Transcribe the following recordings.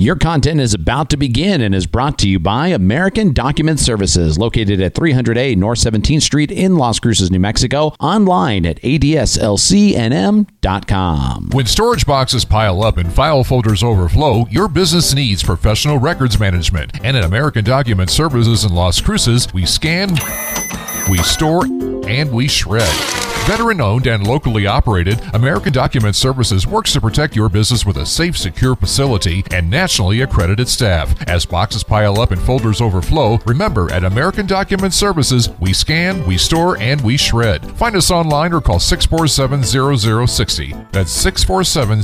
Your content is about to begin and is brought to you by American Document Services, located at 300A North 17th Street in Las Cruces, New Mexico, online at adslcnm.com. When storage boxes pile up and file folders overflow, your business needs professional records management. And at American Document Services in Las Cruces, we scan, we store, and we shred. Veteran owned and locally operated, American Document Services works to protect your business with a safe, secure facility and nationally accredited staff. As boxes pile up and folders overflow, remember at American Document Services, we scan, we store, and we shred. Find us online or call 647 0060. That's 647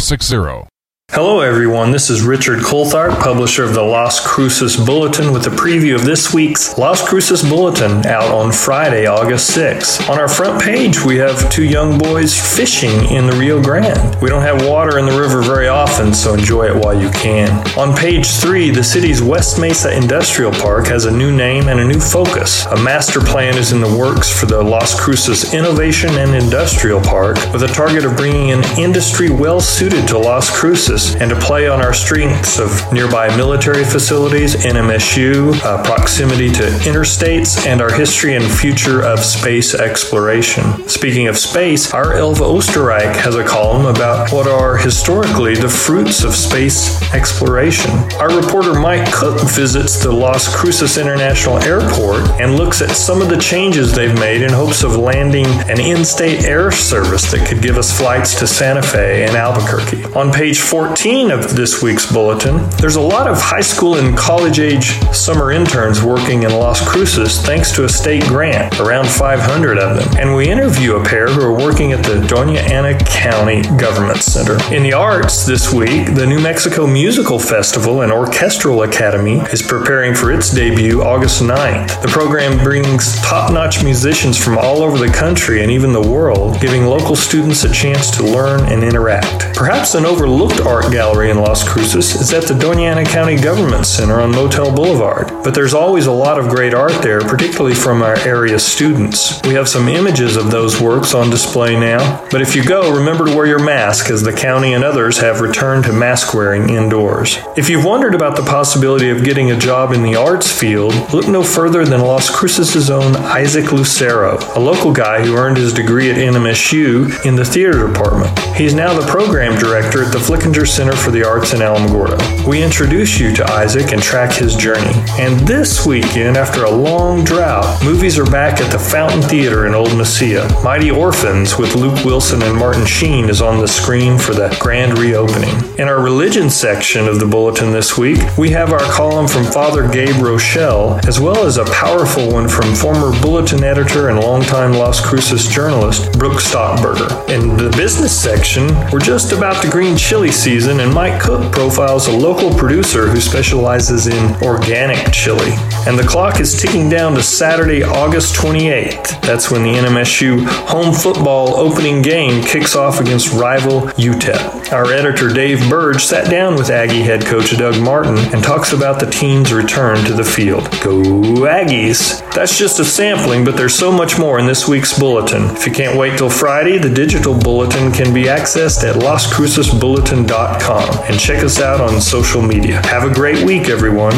0060. Hello, everyone. This is Richard Coltharp, publisher of the Las Cruces Bulletin, with a preview of this week's Las Cruces Bulletin out on Friday, August 6th. On our front page, we have two young boys fishing in the Rio Grande. We don't have water in the river very often, so enjoy it while you can. On page three, the city's West Mesa Industrial Park has a new name and a new focus. A master plan is in the works for the Las Cruces Innovation and Industrial Park with a target of bringing an industry well suited to Las Cruces and to play on our strengths of nearby military facilities, NMSU, uh, proximity to interstates, and our history and future of space exploration. Speaking of space, our Elva Osterreich has a column about what are historically the fruits of space exploration. Our reporter Mike Cook visits the Las Cruces International Airport and looks at some of the changes they've made in hopes of landing an in state air service that could give us flights to Santa Fe and Albuquerque. On page 14, 14 of this week's bulletin, there's a lot of high school and college age summer interns working in Las Cruces thanks to a state grant, around 500 of them. And we interview a pair who are working at the Doña Ana County Government Center. In the arts this week, the New Mexico Musical Festival and Orchestral Academy is preparing for its debut August 9th. The program brings top notch musicians from all over the country and even the world, giving local students a chance to learn and interact. Perhaps an overlooked art Art Gallery in Las Cruces is at the Doña Ana County Government Center on Motel Boulevard. But there's always a lot of great art there, particularly from our area students. We have some images of those works on display now. But if you go, remember to wear your mask as the county and others have returned to mask wearing indoors. If you've wondered about the possibility of getting a job in the arts field, look no further than Las Cruces' own Isaac Lucero, a local guy who earned his degree at NMSU in the theater department. He's now the program director at the Flickinger Center for the Arts in Alamogordo. We introduce you to Isaac and track his journey. And this weekend, after a long drought, movies are back at the Fountain Theater in Old Mesilla. Mighty Orphans with Luke Wilson and Martin Sheen is on the screen for the grand reopening. In our religion section of the bulletin this week, we have our column from Father Gabe Rochelle, as well as a powerful one from former bulletin editor and longtime Las Cruces journalist Brooke Stockburger. In the business section, we're just about the green chili season season, and Mike Cook profiles a local producer who specializes in organic chili. And the clock is ticking down to Saturday, August 28th. That's when the NMSU home football opening game kicks off against rival UTEP. Our editor Dave Burge sat down with Aggie head coach Doug Martin and talks about the team's return to the field. Go Aggies! That's just a sampling, but there's so much more in this week's bulletin. If you can't wait till Friday, the digital bulletin can be accessed at lascrucesbulletin.com and check us out on social media. Have a great week, everyone.